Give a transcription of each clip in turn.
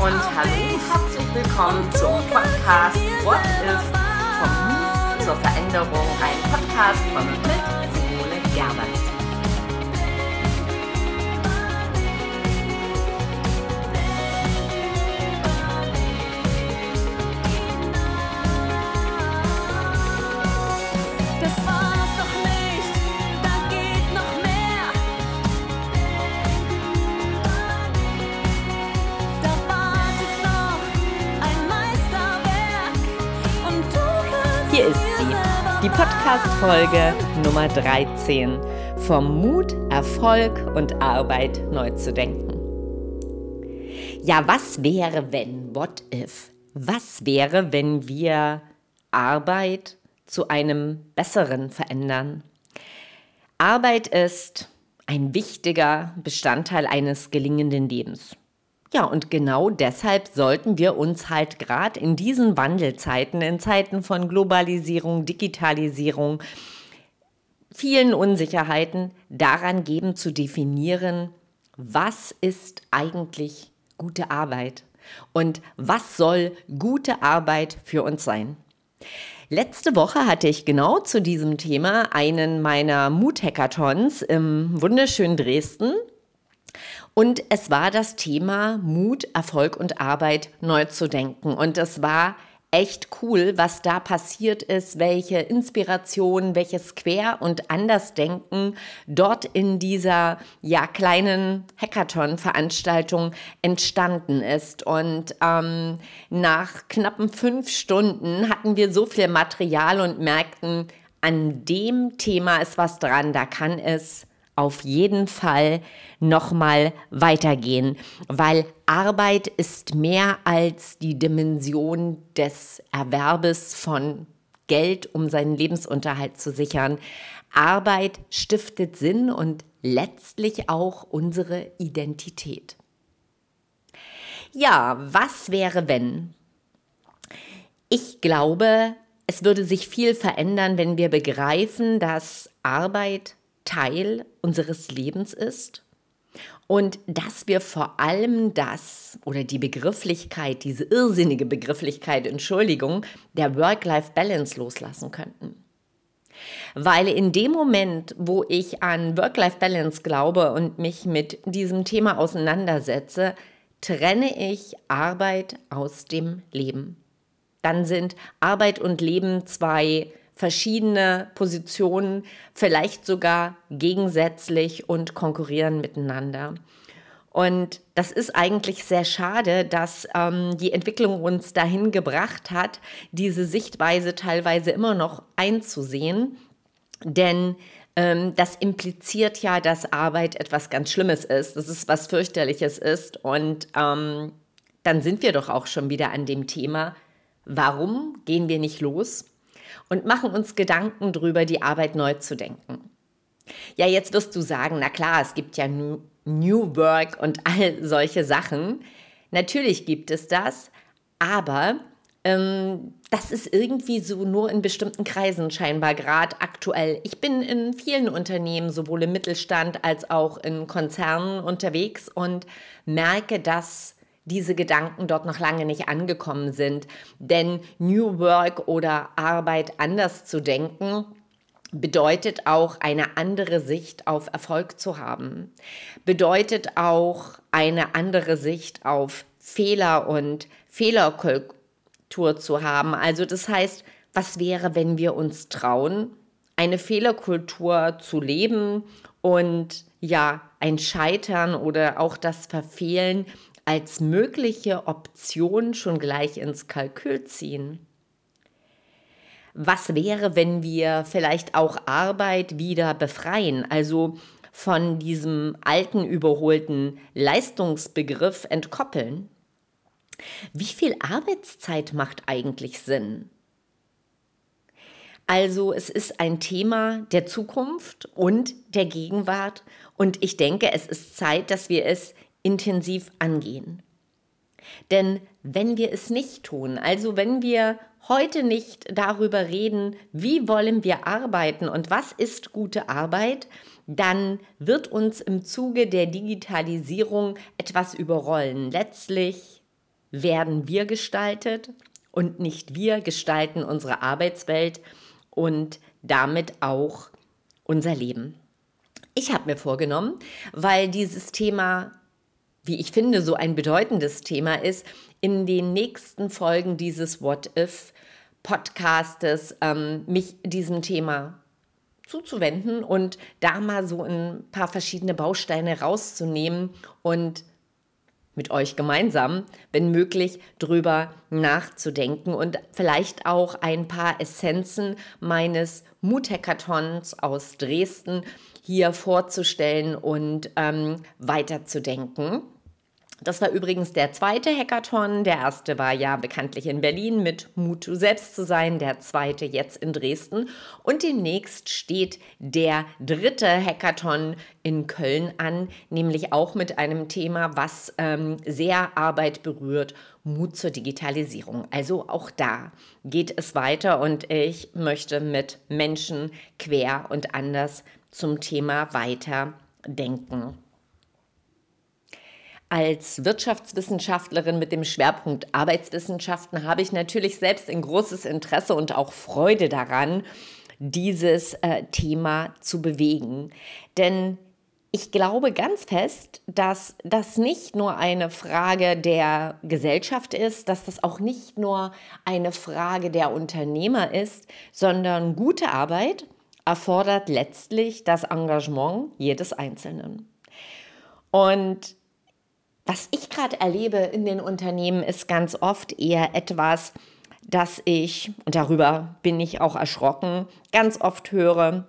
und hallo, herzlich willkommen zum Podcast What If vom Mut zur Veränderung, ein Podcast von mit Simone Gerbers. Hier ist sie, die Podcast-Folge Nummer 13 vom Mut, Erfolg und Arbeit neu zu denken. Ja, was wäre, wenn, what if? Was wäre, wenn wir Arbeit zu einem besseren verändern? Arbeit ist ein wichtiger Bestandteil eines gelingenden Lebens. Ja, und genau deshalb sollten wir uns halt gerade in diesen Wandelzeiten, in Zeiten von Globalisierung, Digitalisierung, vielen Unsicherheiten daran geben zu definieren, was ist eigentlich gute Arbeit und was soll gute Arbeit für uns sein. Letzte Woche hatte ich genau zu diesem Thema einen meiner Mut-Hackathons im wunderschönen Dresden. Und es war das Thema Mut, Erfolg und Arbeit neu zu denken. Und es war echt cool, was da passiert ist, welche Inspiration, welches Quer- und Andersdenken dort in dieser ja kleinen Hackathon-Veranstaltung entstanden ist. Und ähm, nach knappen fünf Stunden hatten wir so viel Material und merkten, an dem Thema ist was dran, da kann es auf jeden Fall nochmal weitergehen, weil Arbeit ist mehr als die Dimension des Erwerbes von Geld, um seinen Lebensunterhalt zu sichern. Arbeit stiftet Sinn und letztlich auch unsere Identität. Ja, was wäre, wenn? Ich glaube, es würde sich viel verändern, wenn wir begreifen, dass Arbeit Teil unseres Lebens ist und dass wir vor allem das oder die Begrifflichkeit, diese irrsinnige Begrifflichkeit, Entschuldigung, der Work-Life-Balance loslassen könnten. Weil in dem Moment, wo ich an Work-Life-Balance glaube und mich mit diesem Thema auseinandersetze, trenne ich Arbeit aus dem Leben. Dann sind Arbeit und Leben zwei verschiedene Positionen, vielleicht sogar gegensätzlich und konkurrieren miteinander. Und das ist eigentlich sehr schade, dass ähm, die Entwicklung uns dahin gebracht hat, diese Sichtweise teilweise immer noch einzusehen. Denn ähm, das impliziert ja, dass Arbeit etwas ganz Schlimmes ist, dass es was fürchterliches ist. Und ähm, dann sind wir doch auch schon wieder an dem Thema, warum gehen wir nicht los und machen uns Gedanken darüber, die Arbeit neu zu denken. Ja, jetzt wirst du sagen, na klar, es gibt ja New, Work und all solche Sachen. Natürlich gibt es das, aber ähm, das ist irgendwie so nur in bestimmten Kreisen scheinbar gerade aktuell. Ich bin in vielen Unternehmen, sowohl im Mittelstand als auch in Konzernen unterwegs und merke, dass diese Gedanken dort noch lange nicht angekommen sind. Denn New Work oder Arbeit anders zu denken, bedeutet auch eine andere Sicht auf Erfolg zu haben. Bedeutet auch eine andere Sicht auf Fehler und Fehlerkultur zu haben. Also das heißt, was wäre, wenn wir uns trauen, eine Fehlerkultur zu leben und ja, ein Scheitern oder auch das Verfehlen als mögliche Option schon gleich ins Kalkül ziehen? Was wäre, wenn wir vielleicht auch Arbeit wieder befreien, also von diesem alten, überholten Leistungsbegriff entkoppeln? Wie viel Arbeitszeit macht eigentlich Sinn? Also es ist ein Thema der Zukunft und der Gegenwart und ich denke, es ist Zeit, dass wir es intensiv angehen. Denn wenn wir es nicht tun, also wenn wir heute nicht darüber reden, wie wollen wir arbeiten und was ist gute Arbeit, dann wird uns im Zuge der Digitalisierung etwas überrollen. Letztlich werden wir gestaltet und nicht wir gestalten unsere Arbeitswelt und damit auch unser Leben. Ich habe mir vorgenommen, weil dieses Thema, wie ich finde, so ein bedeutendes Thema ist, in den nächsten Folgen dieses What If Podcastes ähm, mich diesem Thema zuzuwenden und da mal so ein paar verschiedene Bausteine rauszunehmen und mit euch gemeinsam, wenn möglich, drüber nachzudenken und vielleicht auch ein paar Essenzen meines Mut-Hackathons aus Dresden hier vorzustellen und ähm, weiterzudenken. Das war übrigens der zweite Hackathon. Der erste war ja bekanntlich in Berlin mit Mut, du selbst zu sein. Der zweite jetzt in Dresden. Und demnächst steht der dritte Hackathon in Köln an, nämlich auch mit einem Thema, was ähm, sehr Arbeit berührt. Mut zur Digitalisierung. Also auch da geht es weiter und ich möchte mit Menschen quer und anders zum Thema weiterdenken. Als Wirtschaftswissenschaftlerin mit dem Schwerpunkt Arbeitswissenschaften habe ich natürlich selbst ein großes Interesse und auch Freude daran, dieses äh, Thema zu bewegen. Denn ich glaube ganz fest, dass das nicht nur eine Frage der Gesellschaft ist, dass das auch nicht nur eine Frage der Unternehmer ist, sondern gute Arbeit erfordert letztlich das Engagement jedes Einzelnen. Und was ich gerade erlebe in den Unternehmen ist ganz oft eher etwas, dass ich, und darüber bin ich auch erschrocken, ganz oft höre,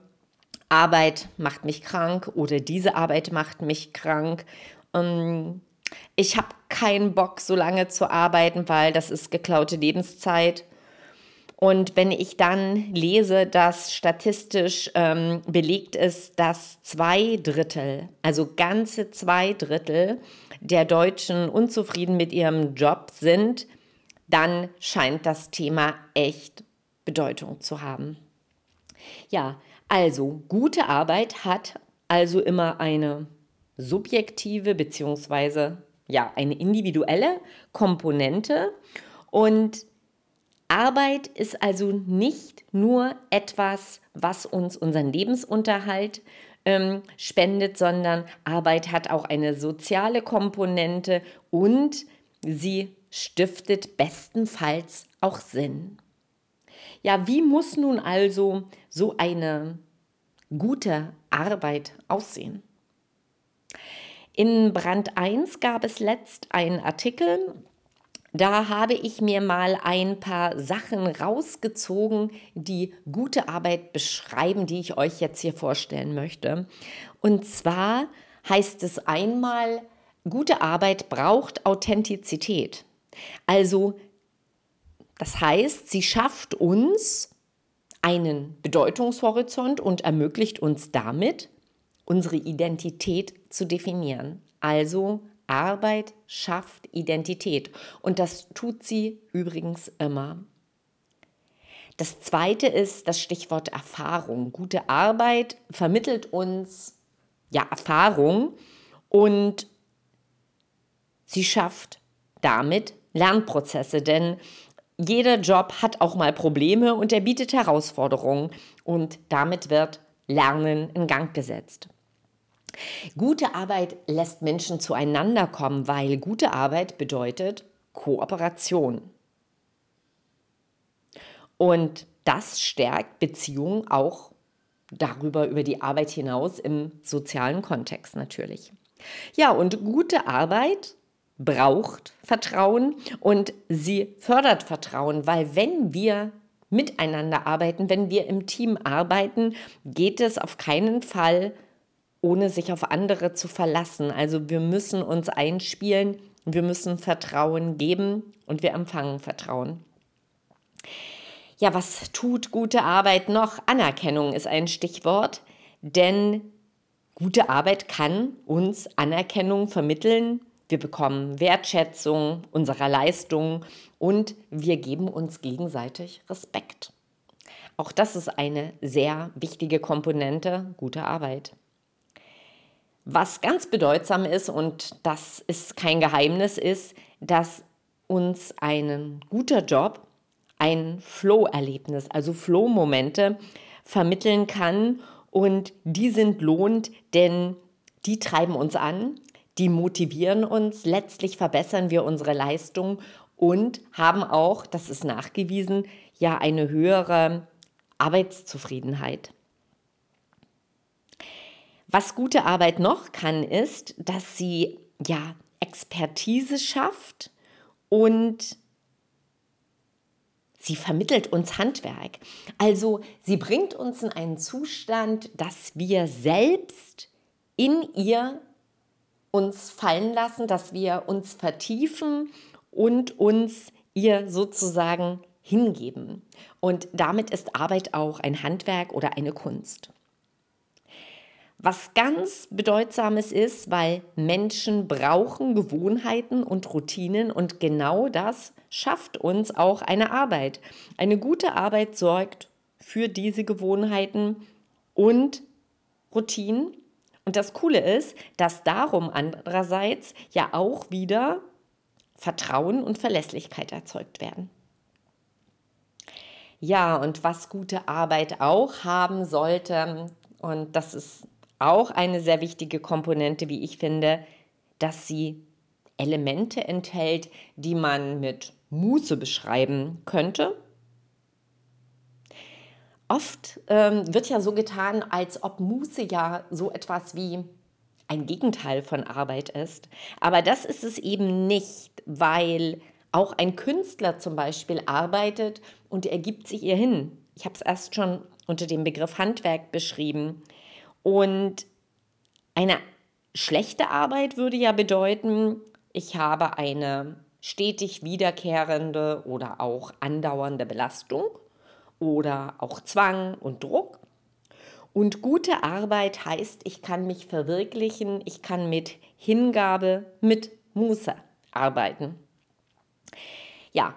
Arbeit macht mich krank oder diese Arbeit macht mich krank. Ähm, ich habe keinen Bock, so lange zu arbeiten, weil das ist geklaute Lebenszeit. Und wenn ich dann lese, dass statistisch ähm, belegt ist, dass zwei Drittel, also ganze zwei Drittel der Deutschen unzufrieden mit ihrem Job sind, dann scheint das Thema echt Bedeutung zu haben. Ja, also gute Arbeit hat also immer eine subjektive bzw. ja, eine individuelle Komponente und Arbeit ist also nicht nur etwas, was uns unseren Lebensunterhalt ähm, spendet, sondern Arbeit hat auch eine soziale Komponente und sie stiftet bestenfalls auch Sinn. Ja, wie muss nun also so eine gute Arbeit aussehen? In Brand 1 gab es letzt einen Artikel da habe ich mir mal ein paar Sachen rausgezogen, die gute Arbeit beschreiben, die ich euch jetzt hier vorstellen möchte. Und zwar heißt es einmal, gute Arbeit braucht Authentizität. Also das heißt, sie schafft uns einen Bedeutungshorizont und ermöglicht uns damit, unsere Identität zu definieren. Also Arbeit schafft Identität und das tut sie übrigens immer. Das zweite ist das Stichwort Erfahrung. Gute Arbeit vermittelt uns ja Erfahrung und sie schafft damit Lernprozesse, denn jeder Job hat auch mal Probleme und er bietet Herausforderungen und damit wird Lernen in Gang gesetzt. Gute Arbeit lässt Menschen zueinander kommen, weil gute Arbeit bedeutet Kooperation. Und das stärkt Beziehungen auch darüber, über die Arbeit hinaus im sozialen Kontext natürlich. Ja, und gute Arbeit braucht Vertrauen und sie fördert Vertrauen, weil wenn wir miteinander arbeiten, wenn wir im Team arbeiten, geht es auf keinen Fall ohne sich auf andere zu verlassen. Also wir müssen uns einspielen, wir müssen Vertrauen geben und wir empfangen Vertrauen. Ja, was tut gute Arbeit noch? Anerkennung ist ein Stichwort, denn gute Arbeit kann uns Anerkennung vermitteln. Wir bekommen Wertschätzung unserer Leistung und wir geben uns gegenseitig Respekt. Auch das ist eine sehr wichtige Komponente guter Arbeit. Was ganz bedeutsam ist, und das ist kein Geheimnis, ist, dass uns ein guter Job ein Flow-Erlebnis, also Flow-Momente vermitteln kann und die sind lohnt, denn die treiben uns an, die motivieren uns, letztlich verbessern wir unsere Leistung und haben auch, das ist nachgewiesen, ja eine höhere Arbeitszufriedenheit. Was gute Arbeit noch kann, ist, dass sie ja Expertise schafft und sie vermittelt uns Handwerk. Also sie bringt uns in einen Zustand, dass wir selbst in ihr uns fallen lassen, dass wir uns vertiefen und uns ihr sozusagen hingeben. Und damit ist Arbeit auch ein Handwerk oder eine Kunst. Was ganz bedeutsames ist, weil Menschen brauchen Gewohnheiten und Routinen und genau das schafft uns auch eine Arbeit. Eine gute Arbeit sorgt für diese Gewohnheiten und Routinen. Und das Coole ist, dass darum andererseits ja auch wieder Vertrauen und Verlässlichkeit erzeugt werden. Ja, und was gute Arbeit auch haben sollte, und das ist auch eine sehr wichtige Komponente, wie ich finde, dass sie Elemente enthält, die man mit Muße beschreiben könnte. Oft ähm, wird ja so getan, als ob Muße ja so etwas wie ein Gegenteil von Arbeit ist. Aber das ist es eben nicht, weil auch ein Künstler zum Beispiel arbeitet und er gibt sich ihr hin. Ich habe es erst schon unter dem Begriff Handwerk beschrieben. Und eine schlechte Arbeit würde ja bedeuten, ich habe eine stetig wiederkehrende oder auch andauernde Belastung oder auch Zwang und Druck. Und gute Arbeit heißt, ich kann mich verwirklichen, ich kann mit Hingabe, mit Muße arbeiten. Ja,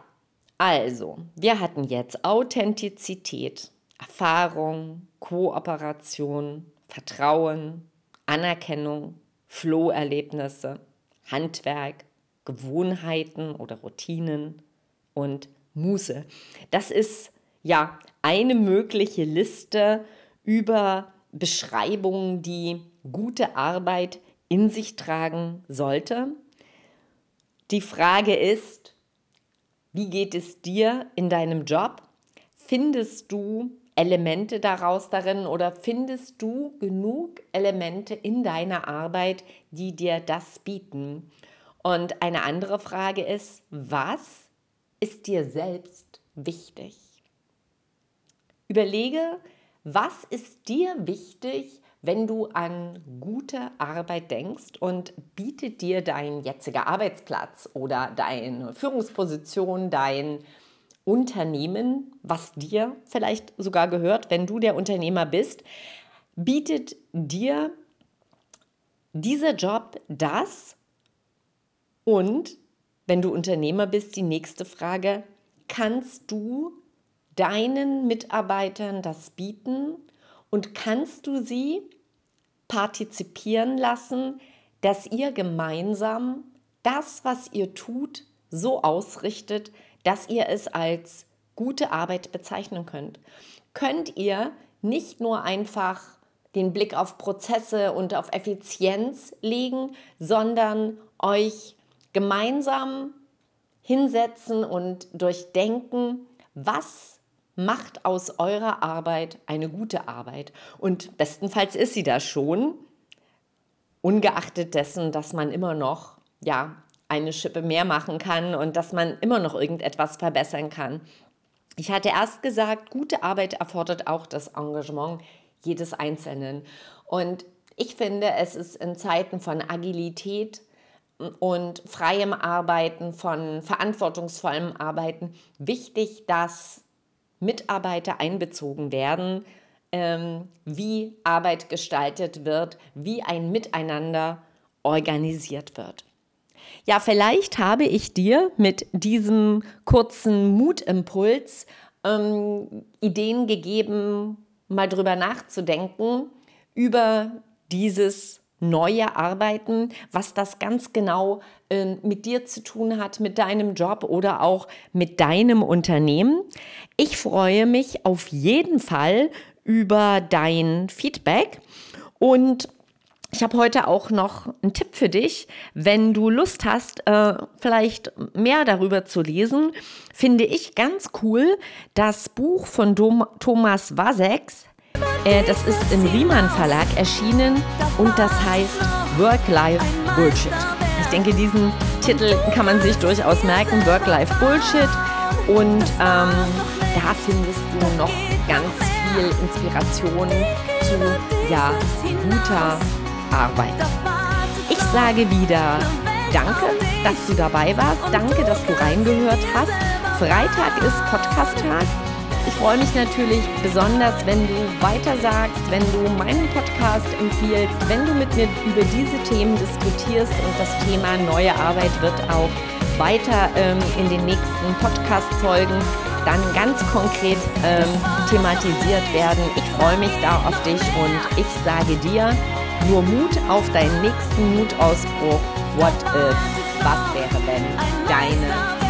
also, wir hatten jetzt Authentizität, Erfahrung, Kooperation, Vertrauen, Anerkennung, Flow-Erlebnisse, Handwerk, Gewohnheiten oder Routinen und Muße. Das ist ja eine mögliche Liste über Beschreibungen, die gute Arbeit in sich tragen sollte. Die Frage ist, wie geht es dir in deinem Job? Findest du Elemente daraus darin oder findest du genug Elemente in deiner Arbeit, die dir das bieten? Und eine andere Frage ist, was ist dir selbst wichtig? Überlege, was ist dir wichtig, wenn du an gute Arbeit denkst und bietet dir dein jetziger Arbeitsplatz oder deine Führungsposition, dein Unternehmen, was dir vielleicht sogar gehört, wenn du der Unternehmer bist, bietet dir dieser Job das? Und wenn du Unternehmer bist, die nächste Frage, kannst du deinen Mitarbeitern das bieten? Und kannst du sie partizipieren lassen, dass ihr gemeinsam das, was ihr tut, so ausrichtet, dass ihr es als gute Arbeit bezeichnen könnt. Könnt ihr nicht nur einfach den Blick auf Prozesse und auf Effizienz legen, sondern euch gemeinsam hinsetzen und durchdenken, was macht aus eurer Arbeit eine gute Arbeit. Und bestenfalls ist sie da schon, ungeachtet dessen, dass man immer noch ja, eine Schippe mehr machen kann und dass man immer noch irgendetwas verbessern kann. Ich hatte erst gesagt, gute Arbeit erfordert auch das Engagement jedes Einzelnen. Und ich finde, es ist in Zeiten von Agilität und freiem Arbeiten, von verantwortungsvollem Arbeiten wichtig, dass Mitarbeiter einbezogen werden, ähm, wie Arbeit gestaltet wird, wie ein Miteinander organisiert wird. Ja, vielleicht habe ich dir mit diesem kurzen Mutimpuls ähm, Ideen gegeben, mal drüber nachzudenken, über dieses neue Arbeiten, was das ganz genau äh, mit dir zu tun hat, mit deinem Job oder auch mit deinem Unternehmen. Ich freue mich auf jeden Fall über dein Feedback und ich habe heute auch noch einen Tipp für dich. Wenn du Lust hast, äh, vielleicht mehr darüber zu lesen, finde ich ganz cool das Buch von Thomas Waseks. Äh, das ist im Riemann Verlag erschienen und das heißt Work-Life Bullshit. Ich denke, diesen Titel kann man sich durchaus merken, Work-Life Bullshit. Und ähm, da findest du noch ganz viel Inspiration zu ja, guter Arbeit. Ich sage wieder Danke, dass du dabei warst. Danke, dass du reingehört hast. Freitag ist Podcast-Tag. Ich freue mich natürlich besonders, wenn du weiter sagst, wenn du meinen Podcast empfiehlst, wenn du mit mir über diese Themen diskutierst und das Thema neue Arbeit wird auch weiter ähm, in den nächsten Podcast-Folgen dann ganz konkret ähm, thematisiert werden. Ich freue mich da auf dich und ich sage dir, nur Mut auf deinen nächsten Mutausbruch. What if? Was wäre denn Deine